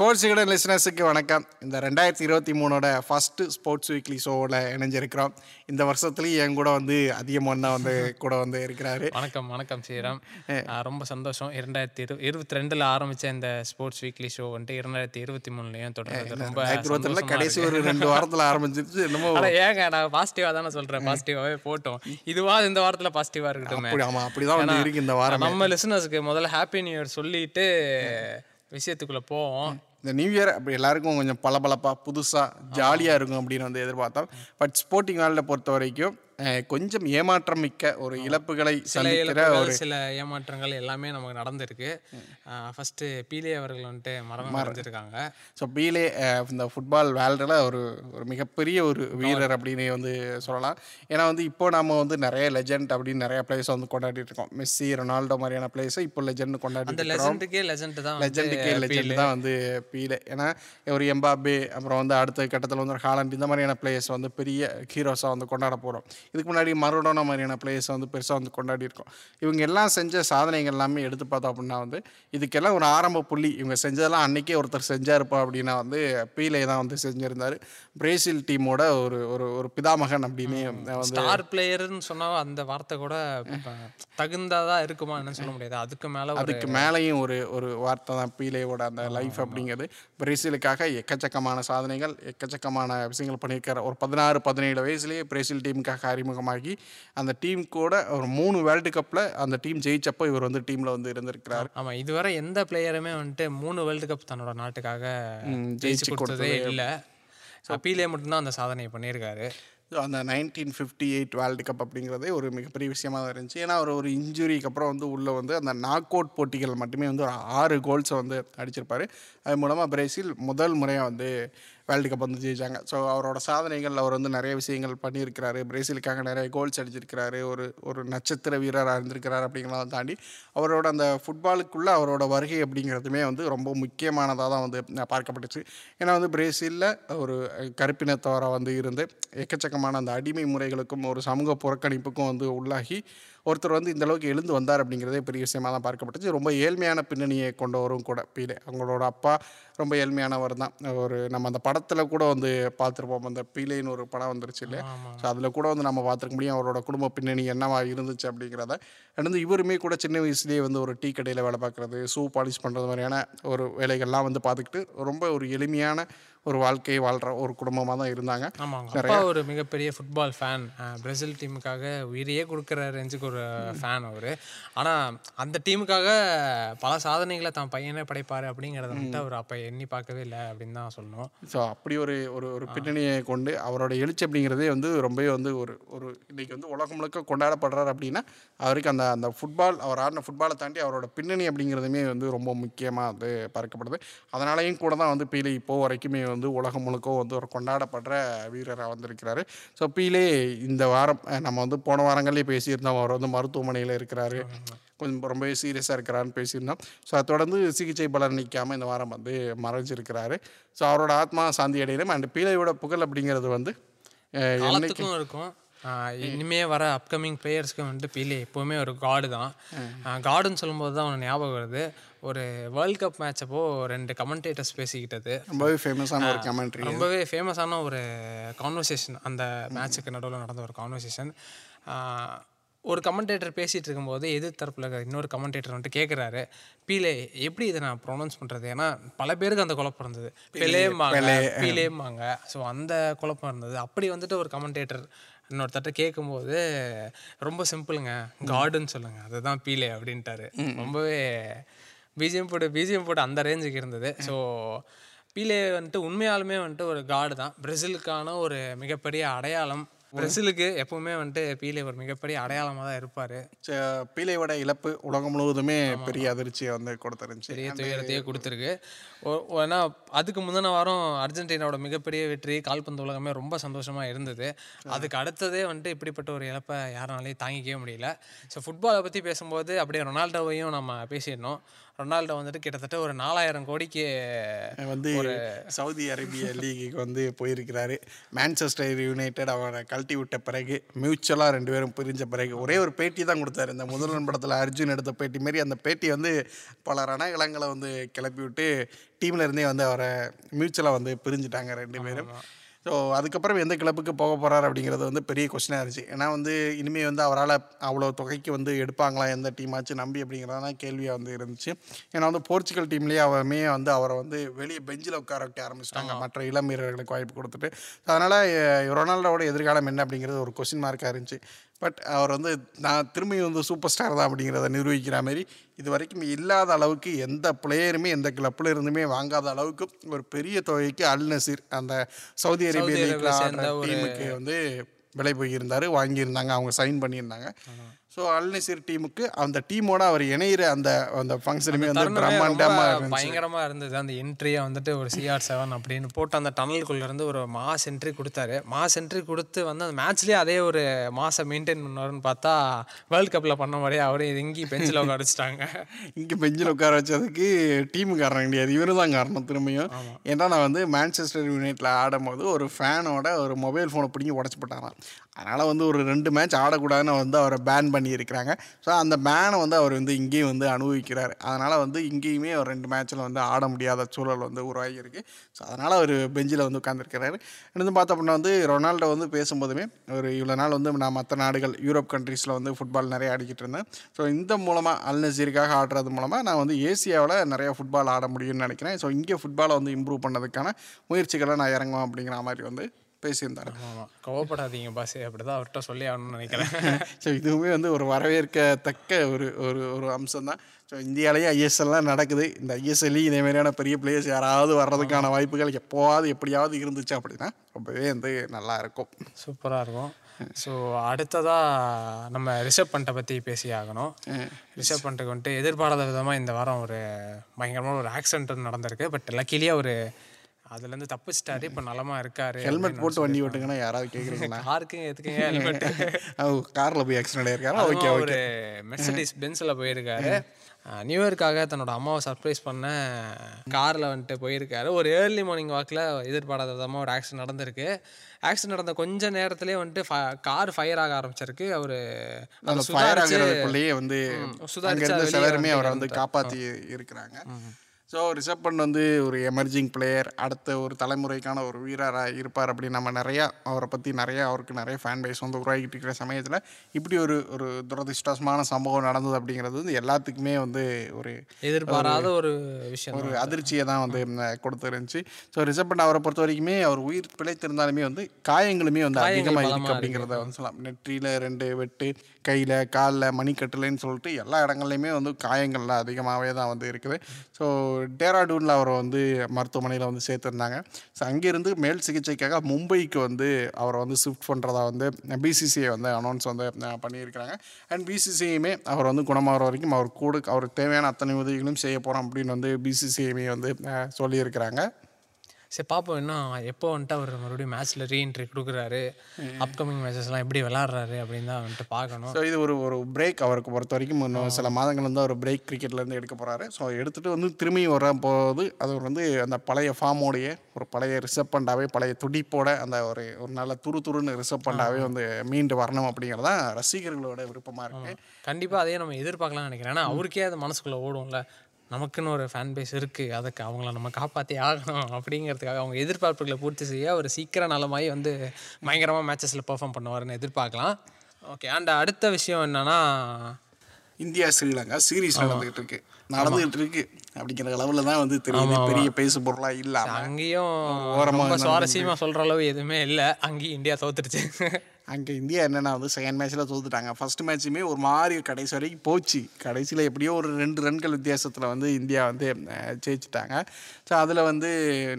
Sports கிட லிசனர்ஸுக்கு வணக்கம். இந்த ரெண்டாயிரத்தி இருபத்தி மூணோட ஃபஸ்ட்டு ஸ்போர்ட்ஸ் வீக்லி ஷோவில் இணைஞ்சிருக்கிறோம். இந்த வருஷத்துலேயும் என் கூட வந்து அதிகமாக தான் வந்து கூட வந்து இருக்கிறாரு. வணக்கம் வணக்கம் ஸ்ரீராம் ரொம்ப சந்தோஷம். இரண்டாயிரத்தி இரு இருபத்தி ரெண்டில் ஆரம்பித்த இந்த ஸ்போர்ட்ஸ் வீக்லி ஷோ வந்துட்டு இரண்டாயிரத்தி இருபத்தி மூணுலையும் தொடர்ந்து ரொம்ப இருபத்தி கடைசி. ஒரு ரெண்டு வாரத்தில் ஆரம்பிச்சிருச்சு என்னமோ. ஏங்க நான் பாசிட்டிவாக தானே சொல்கிறேன் பாசிட்டிவாகவே போட்டோம். இதுவா இந்த வாரத்தில் பாசிட்டிவாக இருக்கட்டும். ஆமாம் அப்படி தான் இருக்கு இந்த வாரம். நம்ம லிசனர்ஸ்க்கு முதல்ல ஹாப்பி நியூ இயர் சொல்லிட்டு விஷயத்துக்குள்ள போவோம். இந்த நியூ இயர் அப்படி எல்லாருக்கும் கொஞ்சம் பளபளப்பாக புதுசாக ஜாலியாக இருக்கும் அப்படின்னு வந்து எதிர்பார்த்தோம் பட் ஸ்போர்ட்டிங் வேர்ல்டை பொறுத்த வரைக்கும் கொஞ்சம் ஏமாற்றம் மிக்க ஒரு இழப்புகளை சந்திக்கிற ஒரு சில ஏமாற்றங்கள் எல்லாமே நமக்கு நடந்திருக்கு. ஃபர்ஸ்ட் பீலே அவர்கள் வந்துட்டு மரணம் அடைஞ்சிருக்காங்க. ஸோ பீலே இந்த ஃபுட்பால் வேர்ல்டில் ஒரு ஒரு மிகப்பெரிய ஒரு வீரர் அப்படின்னு வந்து சொல்லலாம். ஏன்னா வந்து இப்போ நம்ம வந்து நிறைய லெஜெண்ட் அப்படின்னு நிறைய பிளேஸ் வந்து கொண்டாடிட்டு இருக்கோம். மெஸ்ஸி ரொனால்டோ மாதிரியான பிளேஸை இப்போ லெஜெண்ட் கொண்டாடி லெஜெண்டுக்கே லெஜெண்ட் தான் லெஜெண்டுக்கே லெஜெண்ட் தான் வந்து பீலே. ஏன்னா ஒரு எம்பாபே அப்புறம் வந்து அடுத்த கட்டத்தில் வந்து ஒரு ஹாலண்ட் இந்த மாதிரியான பிளேயர்ஸ் வந்து பெரிய ஹீரோஸாக வந்து கொண்டாட போகிறோம் இதுக்கு முன்னாடி மரோடோனா மாதிரியான பிளேயர்ஸ் வந்து பெருசாக வந்து கொண்டாடி இருக்கோம். இவங்க எல்லாம் செஞ்ச சாதனைகள் எல்லாமே எடுத்து பார்த்தோம் அப்படின்னா வந்து இதுக்கெல்லாம் ஒரு ஆரம்ப புள்ளி. இவங்க செஞ்சதெல்லாம் அன்னைக்கே ஒருத்தர் செஞ்சாருப்பா அப்படின்னா வந்து பீலே தான் வந்து செஞ்சிருந்தாரு. பிரேசில் டீமோட ஒரு ஒரு ஒரு பிதாமகன் அப்படின்னு வந்து ஸ்டார் பிளேயர்னு சொன்னா அந்த வார்த்தை கூட இப்ப தகுந்ததா இருக்குமா என்னன்னு சொல்ல முடியாது. அதுக்கு மேல அதுக்கு மேலேயும் ஒரு ஒரு வார்த்தை தான் பீலேவோட அந்த லைஃப் அப்படிங்கிறது. பிரேசிலுக்காக எக்கச்சக்கமான சாதனைகள் எக்கச்சக்கமான விஷயங்கள் பண்ணியிருக்காரு. ஒரு பதினாறு பதினேழு வயசுலேயே பிரேசில் டீமுக்காக அறிமுகமாகி அந்த டீம் கூட ஒரு மூணு வேர்ல்டு கப்பில் அந்த டீம் ஜெயிச்சப்போ இவர் வந்து டீமில் வந்து இருந்திருக்கிறார். ஆமா இதுவரை எந்த பிளேயருமே வந்துட்டு மூணு வேர்ல்டு கப் தன்னோட நாட்டுக்காக ஜெயிச்சு கொடுத்ததே இல்ல. அப்பீலே மட்டும்தான் அந்த சாதனையை பண்ணியிருக்காரு. ஸோ அந்த nineteen fifty eight world cup அப்படிங்கிறதே ஒரு மிகப்பெரிய விஷயமா தான் இருந்துச்சு. ஏன்னா அவர் ஒரு இன்ஜுரிக்கு அப்புறம் வந்து உள்ளே வந்து அந்த நாக் அவுட் போட்டிகள் மட்டுமே வந்து ஒரு ஆறு கோல்ஸை வந்து அடிச்சிருப்பாரு. அது மூலமாக பிரேசில் முதல் முறையாக வந்து வேர்ல்டு கப் வந்து ஜெயிச்சாங்க. ஸோ அவரோட சாதனைகள் அவர் வந்து நிறைய விஷயங்கள் பண்ணியிருக்கிறாரு. பிரேசிலுக்காக நிறைய கோல்ஸ் அடிச்சிருக்கிறாரு. ஒரு ஒரு நட்சத்திர வீரராக இருந்திருக்கிறார் அப்படிங்கிறத தாண்டி அவரோட அந்த ஃபுட்பாலுக்குள்ளே அவரோட வருகை அப்படிங்கிறதுமே வந்து ரொம்ப முக்கியமானதாக தான் வந்து பார்க்கப்பட்டுச்சு. ஏன்னா வந்து பிரேசிலில் ஒரு கருப்பினத்தவராக வந்து இருந்து எக்கச்சக்கமான அந்த அடிமை முறைகளுக்கும் ஒரு சமூக புறக்கணிப்புக்கும் வந்து உள்ளாகி ஒருத்தர் வந்து இந்த அளவுக்கு எழுந்து வந்தார் அப்படிங்கிறதே பெரிய விஷயமா தான் பார்க்கப்பட்டுச்சு. ரொம்ப ஏழ்மையான பின்னணியை கொண்டவரும் கூட பீலே அவங்களோட அப்பா ரொம்ப ஏழ்மையானவர் தான். ஒரு நம்ம அந்த படத்தில் கூட வந்து பார்த்துருப்போம். அந்த பீலேன்னு ஒரு படம் வந்துருச்சு இல்லையா? ஸோ அதில் கூட வந்து நம்ம பார்த்துருக்க முடியும் அவரோட குடும்ப பின்னணி என்னவா இருந்துச்சு அப்படிங்கிறத. அடுத்து இவருமே கூட சின்ன வயசுலேயே வந்து ஒரு டீ கடையில் வேலை பார்க்குறது ஷூ பாலிஷ் பண்ணுறது மாதிரியான ஒரு வேலைகள்லாம் வந்து பார்த்துக்கிட்டு ரொம்ப ஒரு எளிமையான ஒரு வாழ்க்கையை வாழ்கிற ஒரு குடும்பமாக தான் இருந்தாங்க. அப்பா ஒரு மிகப்பெரிய ஃபுட்பால் ஃபேன் பிரேசில் டீமுக்காக உயிரையே கொடுக்குற ரேஞ்சுக்கு ஒரு ஃபேன் அவர். ஆனால் அந்த டீமுக்காக பல சாதனைகளை தான் பையனே படைப்பார் அப்படிங்கிறத வந்துட்டு அவர் அப்போ எண்ணி பார்க்கவே இல்லை அப்படின்னு தான் சொல்லணும். ஸோ அப்படி ஒரு ஒரு ஒரு பின்னணியை கொண்டு அவரோட எழுச்சி அப்படிங்கிறதே வந்து ரொம்பவே வந்து ஒரு ஒரு இன்னைக்கு வந்து உலகம் முழுக்க கொண்டாடப்படுறாரு அப்படின்னா அவருக்கு அந்த அந்த ஃபுட்பால் அவர் ஆடின ஃபுட்பாலை தாண்டி அவரோட பின்னணி அப்படிங்கிறதுமே வந்து ரொம்ப முக்கியமாக வந்து பார்க்கப்படுது. அதனாலையும் கூட தான் வந்து பீலே இப்போ வரைக்குமே வந்து உலகம் முழுக்க வந்து ஒரு கொண்டாடப்படுற வீரராக வந்திருக்கிறாரு. ஸோ பீலே இந்த வாரம் நம்ம வந்து போன வாரங்களே பேசியிருந்தோம். அவர் வந்து மருத்துவமனையில் இருக்கிறாரு. கொஞ்சம் ரொம்பவே சீரியஸாக இருக்கிறாருன்னு பேசியிருந்தோம். ஸோ அதை தொடர்ந்து சிகிச்சை பலன் நிற்காமல் இந்த வாரம் வந்து மறைஞ்சிருக்கிறாரு. ஸோ அவரோட ஆத்மா சாந்தி அடையணும். அண்ட் பீலையோட புகழ் அப்படிங்கிறது வந்து இருக்கும். இனிமே வர அப்கமிங் பிளேயர்ஸ்க்கு வந்துட்டு பீலே எப்போவுமே ஒரு காடு தான். காடுன்னு சொல்லும்போது தான் ஒன்று ஞாபகம் வருது. ஒரு வேர்ல்ட் கப் மேட்ச் அப்போ ரெண்டு கமெண்டேட்டர்ஸ் பேசிக்கிட்டது. ரொம்பவே ஃபேமஸான ஒரு கமெண்ட்ரி ரொம்பவே ஃபேமஸான ஒரு கான்வர்சேஷன் அந்த மேட்ச்சுக்கு நடுவில் நடந்த ஒரு கான்வர்சேஷன் ஒரு கமெண்டேட்டர் பேசிகிட்டு இருக்கும்போது எதிர் தரப்பில் இருக்கிற இன்னொரு கமெண்டேட்டர் வந்துட்டு கேட்குறாரு பீலே எப்படி இதை நான் ப்ரொனவுன்ஸ் பண்ணுறது ஏன்னா பல பேருக்கு அந்த குழப்பம் இருந்தது. பிளேம்பாங்க பீலேம்பாங்க ஸோ அந்த குழப்பம் இருந்தது. அப்படி வந்துட்டு ஒரு கமெண்டேட்டர் இன்னொருத்தட்ட கேட்கும்போது ரொம்ப சிம்பிளுங்க காடுன்னு சொல்லுங்க அதுதான் பீலே அப்படின்ட்டாரு. ரொம்பவே பிஜிஎம் போட்டு பிஜிஎம் போட்டு அந்த ரேஞ்சுக்கு இருந்தது. ஸோ பீலே வந்துட்டு உண்மையாலுமே வந்துட்டு ஒரு காடு தான் பிரேசிலுக்கான ஒரு மிகப்பெரிய அடையாளம் பிரேசிலுக்கு எப்பவுமே வந்துட்டு பீலே ஒரு மிகப்பெரிய அடையாளமாக தான் இருப்பார் பீலையோட இழப்பு உலகம் முழுவதுமே பெரிய அதிர்ச்சியை வந்து கொடுத்துருந்துச்சு. பெரிய துயரத்தையே கொடுத்துருக்கு. ஏன்னா அதுக்கு முந்தின வாரம் அர்ஜென்டினாவோட மிகப்பெரிய வெற்றி கால்பந்து உலகமே ரொம்ப சந்தோஷமா இருந்தது. அதுக்கு அடுத்ததே வந்துட்டு இப்படிப்பட்ட ஒரு இழப்பை யாராலையும் தாங்கிக்கவே முடியல. ஸோ ஃபுட்பாலை பற்றி பேசும்போது அப்படியே ரொனால்டோவையும் நம்ம பேசிடணும். ரொனால்டோ வந்துட்டு கிட்டத்தட்ட ஒரு நாலாயிரம் கோடிக்கு வந்து சவுதி அரேபிய லீகுக்கு வந்து போயிருக்கிறாரு. மான்செஸ்டர் யுனைடெட் அவரை கழட்டி விட்ட பிறகு மியூச்சுவலாக ரெண்டு பேரும் பிரிஞ்ச பிறகு ஒரே ஒரு பேட்டி தான் கொடுத்தாரு. இந்த முதல்வன் படத்தில் அர்ஜுன் எடுத்த பேட்டி மாரி அந்த பேட்டி வந்து பல ரணகலங்களை வந்து கிளப்பி விட்டு டீம்ல இருந்தே வந்து அவரை மியூச்சுவலாக வந்து பிரிஞ்சுட்டாங்க ரெண்டு பேரும். ஸோ அதுக்கப்புறம் எந்த கிளப்புக்கு போக போகிறார் அப்படிங்கிறது வந்து பெரிய கொஸ்டினாக இருந்துச்சு. ஏன்னா வந்து இனிமேல் வந்து அவரால் அவ்வளோ தொகைக்கு வந்து எடுப்பாங்களா? எந்த டீமாச்சும் நம்பி அப்படிங்கிறதான் கேள்வியாக வந்து இருந்துச்சு. ஏன்னா வந்து போர்ச்சுகல் டீம்லேயே அவருமே வந்து அவரை வந்து வெளியே பெஞ்சில் உட்கார வைக்க ஆரம்பிச்சிட்டாங்க. மற்ற இளம் வீரர்களுக்கு வாய்ப்பு கொடுத்துட்டு. அதனால் ரொனால்டோவோட எதிர்காலம் என்ன அப்படிங்கிறது ஒரு கொஸ்டின் மார்க்காக இருந்துச்சு. பட் அவர் வந்து நான் திரும்பி வந்து சூப்பர் ஸ்டார் தான் அப்படிங்கிறத நிரூபிக்கிற மாதிரி இது வரைக்கும் இல்லாத அளவுக்கு எந்த பிளேயருமே எந்த கிளப்பில் இருந்துமே வாங்காத அளவுக்கு ஒரு பெரிய தொகைக்கு அல் நசீர் அந்த சவுதி அரேபிய டீமுக்கு வந்து விலை போயிருந்தார் வாங்கியிருந்தாங்க அவங்க சைன் பண்ணியிருந்தாங்க. ஸோ அல் நசீர் டீமுக்கு அந்த டீமோட அவர் இணையிற அந்த அந்த ஃபங்க்ஷனுமே வந்து பிரம்மாண்டமாக இருந்துச்சு. பயங்கரமா இருந்தது. அந்த என்ட்ரியை வந்துட்டு ஒரு சிஆர் செவன் அப்படின்னு போட்டு அந்த டனலுக்குள்ள இருந்து ஒரு மாஸ் என்ட்ரி கொடுத்தாரு. மாஸ் என்ட்ரி கொடுத்து வந்து அந்த மேட்ச்லயே அதே ஒரு மாசை மெயின்டைன் பண்ணுவாருன்னு பார்த்தா வேர்ல்ட் கப்ல பண்ண மாதிரியே அவரே இறங்கி பெஞ்சில் உட்காடிச்சிட்டாங்க இங்கே பெஞ்சில் உட்கார வச்சதுக்கு டீமு காரணம் கிடையாது. இவரு தான் காரணம் திரும்பியும். ஏன்னா நான் வந்து மான்செஸ்டர் யுனைட்டில் ஆடும்போது ஒரு ஃபேனோட ஒரு மொபைல் ஃபோனை பிடிங்கி உடச்சி போட்டாராம். அதனால் வந்து ஒரு ரெண்டு மேட்ச் ஆடக்கூடாதுன்னு வந்து அவரை பேன் பண்ணியிருக்கிறாங்க. ஸோ அந்த பேனை வந்து அவர் வந்து இங்கேயும் வந்து அனுபவிக்கிறார். அதனால் வந்து இங்கேயுமே ஒரு ரெண்டு மேட்ச்சில் வந்து ஆட முடியாத சூழல் வந்து உருவாகியிருக்கு. ஸோ அதனால் அவர் பெஞ்சில் வந்து உட்காந்துருக்கிறாரு இன்னும் பார்த்தோம் அப்படின்னா வந்து ரொனால்டோ வந்து பேசும்போதுமே ஒரு இவ்வளோ நாள் வந்து நான் மற்ற நாடுகள் யூரோப் கண்ட்ரீஸில் வந்து ஃபுட்பால் நிறைய ஆடிக்கிட்டு இருந்தேன். ஸோ இந்த மூலமாக அல் நசீருக்காக ஆடுறது மூலமாக நான் வந்து ஏசியாவில் நிறைய ஃபுட்பால் ஆட முடியும்னு நினைக்கிறேன். ஸோ இங்கே ஃபுட்பாலை வந்து இம்ப்ரூவ் பண்ணதுக்கான முயற்சிகளை நான் இறங்குவேன் அப்படிங்கிற மாதிரி வந்து பேசியிருந்தார். கோவப்படாதீங்க பாஸ் அப்படிதான் அவர்கிட்ட சொல்லி ஆகணும்னு நினைக்கிறேன். ஸோ இதுவுமே வந்து ஒரு வரவேற்கத்தக்க ஒரு ஒரு ஒரு அம்சம் தான் ஸோ இந்தியாவிலேயே ஐஎஸ்எல்லாம் நடக்குது. இந்த ஐஎஸ்எல்லையும் இதே மாதிரியான பெரிய பிளேயர்ஸ் யாராவது வர்றதுக்கான வாய்ப்புகள் எப்போவாது எப்படியாவது இருந்துச்சு அப்படின்னா ரொம்பவே வந்து நல்லா இருக்கும். சூப்பராக இருக்கும். ஸோ அடுத்ததாக நம்ம ரிஷப் பண்ட்டை பற்றி பேசி ஆகணும். ரிஷப் பண்ட்டுக்கு வந்துட்டு எதிர்பாராத விதமாக இந்த வாரம் ஒரு பயங்கரமான ஒரு ஆக்சிடென்ட் நடந்திருக்கு. பட் லக்கிலியாக ஒரு அதுலேருந்து தப்பிச்சிட்டாரு. இப்போ நலமா இருக்காரு ஹெல்மெட் போட்டு வண்டி ஓட்டுங்கன்னா யாராவது கேட்குறீங்களா காருக்குங்க எதுக்குங்க? ஹெல்மெட் காரில் போய் ஆக்சிடென்ட் ஆயிருக்காரா. ஓகே ஒரு மெர்சடிஸ் பென்ஸில் போயிருக்காரு. நியூ இயர்க்காக தன்னோட அம்மாவை சர்ப்ரைஸ் பண்ண காரில் வந்துட்டு போயிருக்காரு. ஒரு ஏர்லி மார்னிங் வாக்கில் எதிர்பாராத விதமாக ஒரு ஆக்சிடென்ட் நடந்திருக்கு. ஆக்சிடென்ட் நடந்த கொஞ்ச நேரத்திலே வந்துட்டு கார் ஃபயர் ஆக ஆரம்பிச்சிருக்கு. அவர் ஃபயர் ஆகிறதுக்குள்ளேயே வந்து சுதாரிச்சு சிலருமே அவரை வந்து. காப்பாற்றி இருக்கிறாங்க. ஸோ ரிஷப் பண்ட் வந்து ஒரு எமர்ஜிங் பிளேயர் அடுத்த ஒரு தலைமுறைக்கான ஒரு வீரராக இருப்பார் அப்படின்னு நம்ம நிறையா அவரை பற்றி நிறையா அவருக்கு நிறைய ஃபேன் பேஸ் வந்து உருவாகிட்டு இருக்கிற சமயத்தில் இப்படி ஒரு ஒரு துரதிருஷ்டமான சம்பவம் நடந்தது அப்படிங்கிறது வந்து எல்லாத்துக்குமே வந்து ஒரு எதிர்பாராத ஒரு விஷயம் ஒரு அதிர்ச்சியை தான் வந்து கொடுத்துருந்துச்சு. ஸோ ரிஷப் பண்ட் அவரை பொறுத்த வரைக்குமே அவர் உயிர் பிழைத்திருந்தாலுமே வந்து காயங்களுமே வந்து அதிகமாக இருக்குது அப்படிங்கிறத வந்து சொல்லலாம். நெற்றியில் ரெண்டு வெட்டு கையில் காலில் மணிக்கட்டுலன்னு சொல்லிட்டு எல்லா இடங்கள்லையுமே வந்து காயங்கள்லாம் அதிகமாகவே தான் வந்து இருக்குது. ஸோ டேராடூனில் அவரை வந்து மருத்துவமனையில் வந்து சேர்த்துருந்தாங்க. ஸோ அங்கேருந்து மேல் சிகிச்சைக்காக மும்பைக்கு வந்து அவரை வந்து ஷிஃப்ட் பண்ணுறதா வந்து பிசிசிஐ வந்து அனௌன்ஸ் வந்து பண்ணியிருக்கிறாங்க. அண்ட் பிசிசிஐயுமே அவர் வந்து குணமாகிற வரைக்கும் அவர் கூட அவருக்கு தேவையான அத்தனை உதவிகளும் செய்ய போகிறோம் அப்படின்னு வந்து பிசிசிஐயுமே வந்து சொல்லியிருக்கிறாங்க. சரி பார்ப்போம் இன்னும் எப்போ வந்துட்டு அவர் மறுபடியும் மேட்ச்சில் ரீஎன்ட்ரி கொடுக்குறாரு அப்கமிங் மேட்சஸ்லாம் எப்படி விளாட்றாரு அப்படின்னு தான் வந்துட்டு பார்க்கணும். ஸோ இது ஒரு ஒரு பிரேக் அவருக்கு பொறுத்த வரைக்கும். இன்னும் சில மாதங்கள் வந்து அவர் பிரேக் கிரிக்கெட்லேருந்து எடுக்க போகிறாரு ஸோ எடுத்துகிட்டு வந்து திரும்பி வர போது அது வந்து அந்த பழைய ஃபார்மோடைய ஒரு பழைய ரிசர்வ் பண்டாவே பழைய துடிப்போட அந்த ஒரு ஒரு நல்ல துரு துருன்னு ரிசர்வ் பண்டாவே வந்து மீண்டு வரணும் அப்படிங்கிறதான் ரசிகர்களோட விருப்பமாக இருக்குது கண்டிப்பாக அதே நம்ம எதிர்பார்க்கலாம்னு நினைக்கிறேன். ஏன்னா அவருக்கே அது மனசுக்குள்ளே ஓடும்ல. நமக்குன்னு ஒரு ஃபேன் பேஸ் இருக்குது அதுக்கு அவங்கள நம்ம காப்பாற்றி ஆகணும் அப்படிங்கிறதுக்காக அவங்க எதிர்பார்ப்புகளை பூர்த்தி செய்ய ஒரு சீக்கிரம் நலமாகி வந்து பயங்கரமாக மேட்சஸில் பெர்ஃபார்ம் பண்ணுவாருன்னு எதிர்பார்க்கலாம். ஓகே அண்ட் அடுத்த விஷயம் என்னன்னா இந்தியா ஸ்ரீலங்கா சீரீஸ் நடந்துகிட்டு இருக்கு. நடந்துகிட்டு இருக்கு அப்படிங்கிற அளவில் தான் வந்து தெரியுது. பெரிய பேசு பொருளாக இல்லாமல் அங்கேயும் ரொம்ப சுவாரஸ்யமாக சொல்கிற அளவு எதுவுமே இல்லை. அங்கேயும் இந்தியா தோத்துருச்சு. அங்கே இந்தியா என்னென்னா வந்து செகண்ட் மேட்ச்சில் தோத்துட்டாங்க. ஃபர்ஸ்ட் மேட்ச்சுமே ஒரு மாதிரி கடைசி வரைக்கும் போச்சு. கடைசியில் எப்படியோ ஒரு ரெண்டு ரன்கள் வித்தியாசத்தில் வந்து இந்தியா வந்து ஜெயிச்சிட்டாங்க. ஸோ அதில் வந்து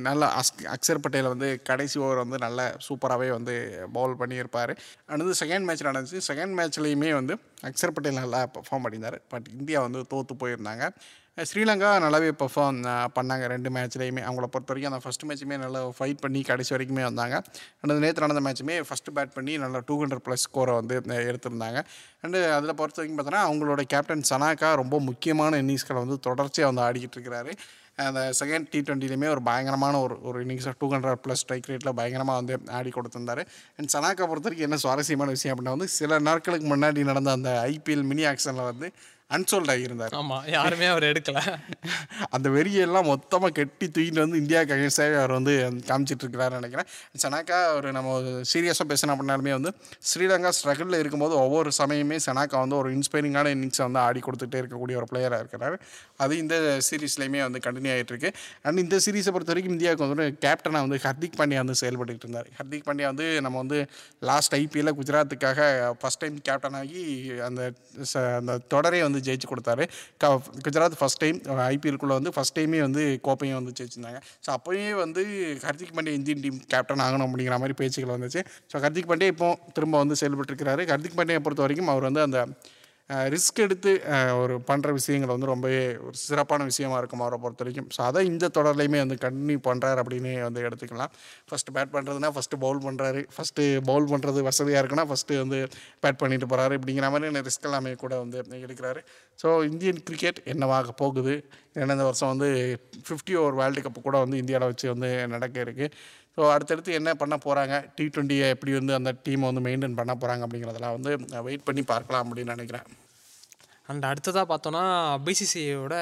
நல்லா அஸ் அக்ஷர் பட்டேல் வந்து கடைசி ஓவர் வந்து நல்ல சூப்பராகவே வந்து பவுல் பண்ணியிருப்பார். அடுத்து செகண்ட் மேட்ச் நடந்துச்சு. செகண்ட் மேட்ச்லேயுமே வந்து அக்ஷர் பட்டேல் நல்லா பெர்ஃபார்ம் பண்ணியிருந்தார். பட் இந்தியா வந்து தோற்று போயிருந்தாங்க. ஸ்ரீலங்கா நல்லாவே பெர்ஃபார்ம் பண்ணாங்க. ரெண்டு மேட்ச்லேயுமே அவங்கள பொறுத்த வரைக்கும் அந்த ஃபஸ்ட் மேட்ச்சுமே நல்லா ஃபைட் பண்ணி கடைசி வரைக்குமே வந்தாங்க. அண்ட் நேற்று நடந்த மேட்ச்சுமே ஃபஸ்ட்டு பேட் பண்ணி நல்லா டூ ஹண்ட்ரட் ப்ளஸ் ஸ்கோரை வந்து எடுத்திருந்தாங்க. அண்டு அதில் பொறுத்த வரைக்கும் பார்த்தோன்னா அவங்களோட கேப்டன் சனாக்கா ரொம்ப முக்கியமான இன்னிங்ஸ்களை வந்து தொடர்ச்சியாக வந்து ஆடிக்கிட்டு இருக்கிறாரு. அந்த செகண்ட் டி டுவெண்ட்டிலையுமே ஒரு பயங்கரமான ஒரு ஒரு இன்னிங்ஸாக டூ ஹண்ட்ரட் ப்ளஸ் ஸ்ட்ரைக் ரேட்டில் பயங்கரமாக வந்து ஆடி கொடுத்துருந்தாரு. அண்ட் சனாக்கா பொறுத்த வரைக்கும் என்ன சுவாரஸ்யமான விஷயம் அப்படின்னா வந்து சில நாட்களுக்கு முன்னாடி நடந்த அந்த ஐபிஎல் மினி ஆக்ஷனில் வந்து அன்சோல்ட் ஆகியிருந்தார். ஆமாம் யாருமே அவர் எடுக்கல. அந்த வெறியெல்லாம் மொத்தமாக கெட்டி தூக்கிட்டு வந்து இந்தியாவுக்கு அகேன்ஸ்டாகவே அவர் வந்து காமிச்சிட்டு இருக்கிறாருன்னு நினைக்கிறேன். சனாக்கா ஒரு நம்ம சீரியஸாக பேசினா பண்ணாலுமே வந்து ஸ்ரீலங்கா ஸ்ட்ரகிளில் இருக்கும்போது ஒவ்வொரு சமயமே சனாக்கா வந்து ஒரு இன்ஸ்பைரிங்கான இன்னிங்ஸை வந்து ஆடி கொடுத்துட்டே இருக்கக்கூடிய ஒரு பிளேயராக இருக்கிறார். அது இந்த சீரீஸ்லையுமே வந்து கண்டினியூ ஆகிட்டு இருக்கு. அண்ட் இந்த சீரீஸை பொறுத்த வரைக்கும் இந்தியாவுக்கு வந்து கேப்டனாக வந்து ஹர்திக் பாண்டியா வந்து செயல்பட்டுக்கிட்டு இருந்தார். ஹர்திக் பாண்டியா வந்து நம்ம வந்து லாஸ்ட் ஐபிஎல்ல குஜராத்துக்காக ஃபஸ்ட் டைம் கேப்டன் ஆகி அந்த அந்த தொடரே வந்து ஜெயிச்சு கொடுத்தாரு. க குஜராத் ஃபஸ்ட் டைம் ஐபிஎல்குள்ளே வந்து ஃபஸ்ட் டைமே வந்து கோப்பையும் வந்து ஜெயிச்சிருந்தாங்க. ஸோ அப்போயே வந்து Hardik Pandya Indian team captain ஆகணும் அப்படிங்கிற மாதிரி பேச்சுகள் வந்துச்சு. ஸோ ஹர்திக் பாண்டே இப்போ திரும்ப வந்து செயல்பட்டுருக்கிறாரு. ஹர்திக் பாண்டியா பொறுத்த வரைக்கும் அவர் வந்து அந்த ரிஸ்க் எடுத்து ஒரு பண்ணுற விஷயங்கள் வந்து ரொம்பவே ஒரு சிறப்பான விஷயமா இருக்கும் அவரை பொறுத்த வரைக்கும். ஸோ அதை இந்த தொடர்லையுமே வந்து கண்டினியூ பண்ணுறாரு அப்படின்னு வந்து எடுத்துக்கலாம். ஃபஸ்ட்டு பேட் பண்ணுறதுனா ஃபஸ்ட்டு பவுல் பண்ணுறாரு ஃபஸ்ட்டு பவுல் பண்ணுறது வசதியாக இருக்குன்னா ஃபஸ்ட்டு வந்து பேட் பண்ணிட்டு போகிறாரு இப்படிங்கிற மாதிரி ரிஸ்க் எல்லாமே கூட வந்து எடுக்கிறாரு. ஸோ இந்தியன் கிரிக்கெட் என்னவாக போகுது? ஏன்னா இந்த வருஷம் வந்து ஃபிஃப்டி ஓவர் வேர்ல்டு கப் கூட வந்து இந்தியாவில் வச்சு வந்து நடக்க இருக்குது ஸோ அடுத்தடுத்து என்ன பண்ண போகிறாங்க டி ட்வெண்ட்டியை எப்படி வந்து அந்த டீமை வந்து மெயின்டைன் பண்ண போகிறாங்க அப்படிங்கிறதெல்லாம் வந்து வெயிட் பண்ணி பார்க்கலாம் அப்படின்னு நினைக்கிறேன். அண்ட் அடுத்ததாக பார்த்தோன்னா பிசிசிஐயோட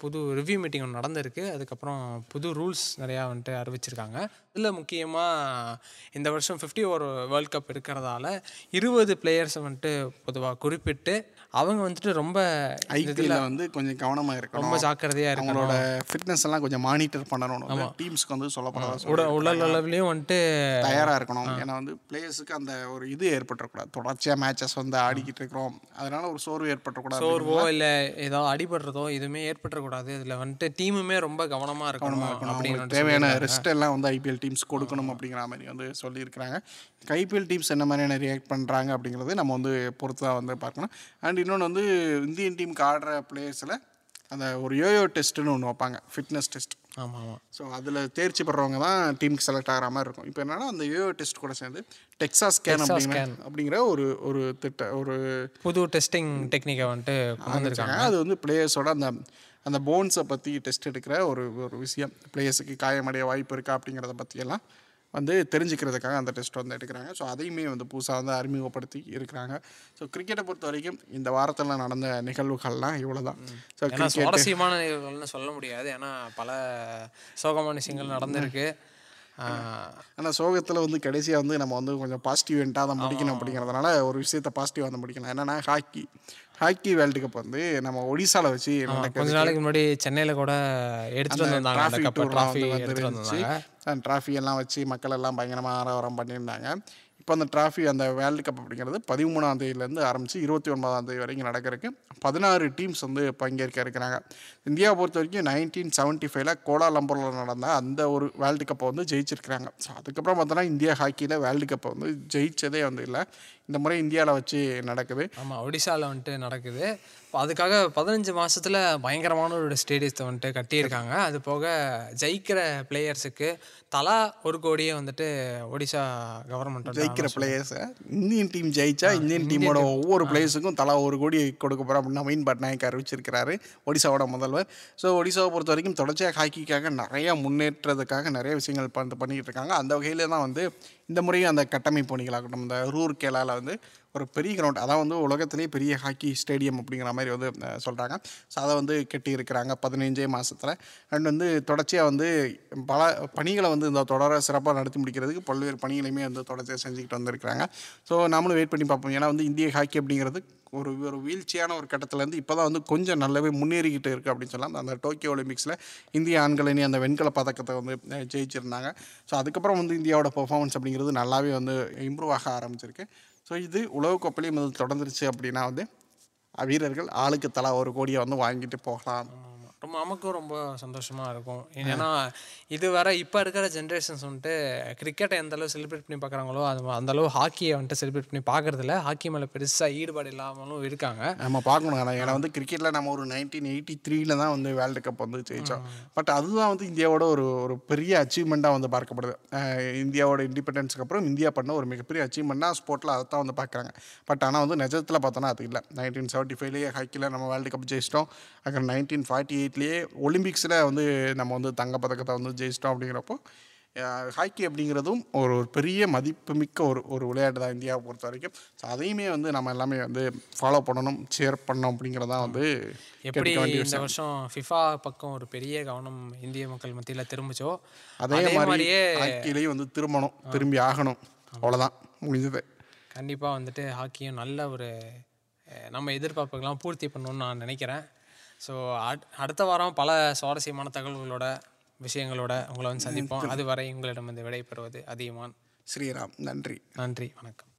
புது ரிவ்யூ மீட்டிங் ஒன்று நடந்திருக்கு. அதுக்கப்புறம் புது ரூல்ஸ் நிறையா வந்துட்டு அறிவிச்சிருக்காங்க. இதில் முக்கியமாக இந்த வருஷம் ஃபிஃப்டி ஓவர் வேர்ல்ட் கப் இருக்கிறதால இருபது பிளேயர்ஸை வந்துட்டு பொதுவாக குறிப்பிட்டு அவங்க வந்துட்டு ரொம்ப ஐபிஎல்ல வந்து கொஞ்சம் கவனமாக இருக்கணும். ரொம்ப ஜாக்கிரதையாக இருக்கணும். அவங்களோட ஃபிட்னஸ் எல்லாம் கொஞ்சம் மானிட்டர் பண்ணணும். டீம்ஸ்க்கு வந்து சொல்லப்படாத உட உடல் அளவுலேயும் வந்துட்டு தயாராக இருக்கணும். ஏன்னா வந்து பிளேயர்ஸுக்கு அந்த ஒரு இது ஏற்பட்டுறக்கூடாது. தொடர்ச்சியாக மேட்சஸ் வந்து ஆடிக்கிட்டு இருக்கிறோம். அதனால ஒரு சோர்வு ஏற்பட்டுறக்கூடாது சோர்வோ இல்லை ஏதோ அடிபடுறதோ எதுவுமே ஏற்பட்டுறக்கூடாது. இதில் வந்துட்டு டீமுமே ரொம்ப கவனமாக இருக்கணும் அப்படின்னு தேவையான ரெஸ்ட் எல்லாம் வந்து ஐபிஎல் டீம்ஸ் கொடுக்கணும் அப்படிங்கிற மாதிரி வந்து சொல்லியிருக்கிறாங்க. ஐபிஎல் டீம்ஸ் என்ன மாதிரியான ரியாக்ட் பண்ணுறாங்க அப்படிங்கிறது நம்ம வந்து பொறுத்து தான் வந்து பார்க்கணும். அண்ட் இன்னொன்று வந்து இந்தியன் டீமுக்கு ஆடுற பிளேயர்ஸில் அந்த ஒரு யோயோ டெஸ்ட்டுன்னு ஒன்று வைப்பாங்க ஃபிட்னஸ் டெஸ்ட் ஆமாம் ஆமாம் ஸோ அதில் தேர்ச்சி பெறவங்க தான் டீமுக்கு செலக்ட் ஆகிற மாதிரி இருக்கும். இப்போ என்னன்னா அந்த யோயோ டெஸ்ட் கூட சேர்ந்து டெக்ஸா ஸ்கேன் அப்படிங்கிற அப்படிங்கிற ஒரு ஒரு திட்ட ஒரு புது டெஸ்டிங் டெக்னிக்கை வந்துட்டு வந்திருக்காங்க. அது வந்து பிளேயர்ஸோட அந்த அந்த போன்ஸை பற்றி டெஸ்ட் எடுக்கிற ஒரு ஒரு விஷயம். பிளேயர்ஸுக்கு காயமடைய வாய்ப்பு இருக்கா அப்படிங்கிறத பற்றியெல்லாம் வந்து தெரிஞ்சுக்கிறதுக்காக அந்த டெஸ்ட் வந்து எடுக்கிறாங்க. ஸோ அதையுமே வந்து புதுசாக வந்து அறிமுகப்படுத்தி இருக்கிறாங்க. ஸோ கிரிக்கெட்டை பொறுத்த வரைக்கும் இந்த வாரத்தில் நடந்த நிகழ்வுகள்லாம் இவ்வளோ தான் ஸோ சுவாரஸ்யமான நிகழ்வுகள்னு சொல்ல முடியாது. ஏன்னா பல சோகமான விஷயங்கள் நடந்திருக்கு. ஆனால் சோகத்தில் வந்து கடைசியாக வந்து நம்ம வந்து கொஞ்சம் பாசிட்டிவ் எண்ட்டாக அதை முடிக்கணும் அப்படிங்கிறதுனால ஒரு விஷயத்த பாசிட்டிவாக வந்து முடிக்கணும். என்னென்னா ஹாக்கி. ஹாக்கி வேர்ல்டு கப் வந்து நம்ம ஒடிசாவில் வச்சு கொஞ்ச நாளைக்கு முன்னாடி சென்னையில் கூட எடுத்துட்டு வந்திருந்தாங்க. அந்த ட்ராஃபி எல்லாம் வச்சு மக்கள் எல்லாம் பயங்கரமாக ஆரவாரம் பண்ணியிருந்தாங்க. இப்போ அந்த டிராஃபி அந்த வேர்ல்டு கப் அப்படிங்கிறது பதிமூணாம் தேதியிலேருந்து ஆரம்பித்து இருபத்தி ஒன்பதாம் தேதி வரைக்கும் நடக்கிறதுக்கு பதினாறு டீம்ஸ் வந்து பங்கேற்க இருக்கிறாங்க. இந்தியாவை பொறுத்த வரைக்கும் நைன்டீன் செவன்ட்டி ஃபைவ்ல கோலாலம்பூரில் நடந்த அந்த ஒரு வேர்ல்டு கப்பை வந்து ஜெயிச்சிருக்கிறாங்க. ஸோ அதுக்கப்புறம் பார்த்தோன்னா இந்தியா ஹாக்கியில் வேர்ல்டு கப்பை வந்து ஜெயித்ததே வந்து இல்லை. இந்த முறை இந்தியாவில் வச்சு நடக்குது. ஆமாம் ஒடிசாவில் வந்துட்டு நடக்குது. அதுக்காக பதினஞ்சு மாதத்தில் பயங்கரமான ஒரு ஸ்டேடியத்தை வந்துட்டு கட்டியிருக்காங்க. அது போக ஜெயிக்கிற பிளேயர்ஸுக்கு தலா ஒரு கோடியே வந்துட்டு ஒடிசா கவர்மெண்ட் ஜெயிக்கிற பிளேயர்ஸை இந்தியன் டீம் ஜெயிச்சா இந்தியன் டீமோட ஒவ்வொரு பிளேயர்ஸுக்கும் தலா ஒரு கோடி கொடுக்க போகிறோம் அப்படின்னு நவீன் பட்நாயக் அறிவிச்சிருக்கிறாரு ஒடிசாவோட முதல்வர். ஸோ ஒடிசாவை பொறுத்த வரைக்கும் தொடர்ச்சியாக ஹாக்கிக்காக நிறைய முன்னேற்றத்துக்காக நிறைய விஷயங்கள் பண்ணி பண்ணிக்கிட்டு இருக்காங்க. அந்த வகையில் தான் வந்து இந்த முறையும் அந்த கட்டமைப்பு பணிகளாகட்டும் இந்த ரூர் கேலாவில் வந்து ஒரு பெரிய கிரவுண்ட் அதான் வந்து உலகத்திலேயே பெரிய ஹாக்கி ஸ்டேடியம் அப்படிங்கிற மாதிரி வந்து சொல்கிறாங்க ஸோ அதை வந்து கட்டி இருக்கிறாங்க பதினஞ்சே மாதத்தில் அண்ட் வந்து தொடர்ச்சியாக வந்து பல பணிகளை வந்து இந்த தொடர சிறப்பாக நடத்தி முடிக்கிறதுக்கு பல்வேறு பணிகளையுமே வந்து தொடர்ச்சியாக செஞ்சுக்கிட்டு வந்திருக்கிறாங்க. ஸோ நாமளும் வெயிட் பண்ணி பார்ப்போம். ஏன்னா வந்து இந்திய ஹாக்கி அப்படிங்கிறது ஒரு ஒரு வீழ்ச்சியான ஒரு கட்டத்துலேருந்து இப்போ தான் வந்து கொஞ்சம் நல்லாவே முன்னேறிக்கிட்டு இருக்குது அப்படின்னு சொல்லலாம். அந்த டோக்கியோ ஒலிம்பிக்ஸில் இந்திய ஆண்கள் அணி அந்த வெண்கல பதக்கத்தை வந்து ஜெயிச்சிருந்தாங்க. ஸோ அதுக்கப்புறம் வந்து இந்தியாவோட பெர்ஃபார்மன்ஸ் அப்படிங்கிறது நல்லாவே வந்து இம்ப்ரூவ் ஆக ஆரம்பிச்சிருக்கு. ஸோ இது உலகக்கோப்பையிலையும் இது தொடர்ந்துருச்சு அப்படின்னா வந்து வீரர்கள் ஆளுக்கு தலா ஒரு கோடியை வந்து வாங்கிட்டு போகலாம். ரொம்ப நமக்கும் ரொம்ப சந்தோஷமாக இருக்கும். ஏன்னா இது வர இப்போ இருக்கிற ஜென்ரேஷன்ஸ் வந்துட்டு கிரிக்கெட்டை எந்த அளவு செலிப்ரேட் பண்ணி பார்க்குறாங்களோ அது அந்த அளவு ஹாக்கியை வந்துட்டு செலிப்ரேட் பண்ணி பார்க்குறதில்ல ஹாக்கி மேலே பெருசாக ஈடுபாடு இல்லாமலும் இருக்காங்க. நம்ம பார்க்கணும் ஆனால் ஏன்னா வந்து கிரிக்கெட்டில் நம்ம ஒரு நைன்டீன் எயிட்டி த்ரீல தான் வந்து வேர்ல்டு கப் வந்து ஜெயித்தோம் பட் அதுதான் வந்து இந்தியாவோட ஒரு ஒரு பெரிய அச்சீவ்மெண்ட்டாக வந்து பார்க்கப்படுது. இந்தியாவோட இண்டிபெண்டன்ஸ்க்கு அப்புறம் இந்தியா பண்ண ஒரு மிகப்பெரிய அச்சீவ்மெண்ட்டாக ஸ்போர்ட்டில் அதை தான் வந்து பார்க்குறாங்க பட் ஆனால் வந்து நிஜத்தில் பார்த்தோன்னா அது இல்லை. நைன்டீன் செவன்ட்டி ஃபைவ்லேயே ஹாக்கியில் நம்ம வேர்ல்டு கப் ஜெயிச்சிட்டோம். அப்புறம் நைன்டீன் ஃபார்ட்டி எயிட்லேயே ஒலிம்பிக்ஸில் வந்து நம்ம வந்து தங்கப்பதக்கத்தை வந்து ஜெயிச்சிட்டோம் அப்படிங்கிறப்போ ஹாக்கி அப்படிங்கிறதும் ஒரு ஒரு பெரிய மதிப்புமிக்க ஒரு ஒரு விளையாட்டு தான் இந்தியாவை பொறுத்த வரைக்கும். ஸோ அதையுமே வந்து நம்ம எல்லாமே வந்து ஃபாலோ பண்ணணும் ஷேர் பண்ணணும் அப்படிங்கிறதான் வந்து எப்படி இந்த வருஷம் ஃபிஃபா பக்கம் ஒரு பெரிய கவனம் இந்திய மக்கள் மத்தியில் திரும்பிச்சோ? அதே அதே மாதிரி மாதிரியே ஹாக்கிலையும் வந்து திரும்பணும் திரும்பி ஆகணும். அவ்வளோதான் முடிஞ்சது. கண்டிப்பாக வந்துட்டு ஹாக்கியும் நல்ல ஒரு நம்ம எதிர்பார்ப்புகள்லாம் பூர்த்தி பண்ணணும்னு நான் நினைக்கிறேன். ஸோ அடுத்த வாரம் பல சுவாரஸ்யமான தகவல்களோட விஷயங்களோட உங்களை வந்து சந்திப்போம். அதுவரை உங்களிடம் வந்து விடைபெறுவது அதிகமான் ஸ்ரீராம் நன்றி. நன்றி வணக்கம்.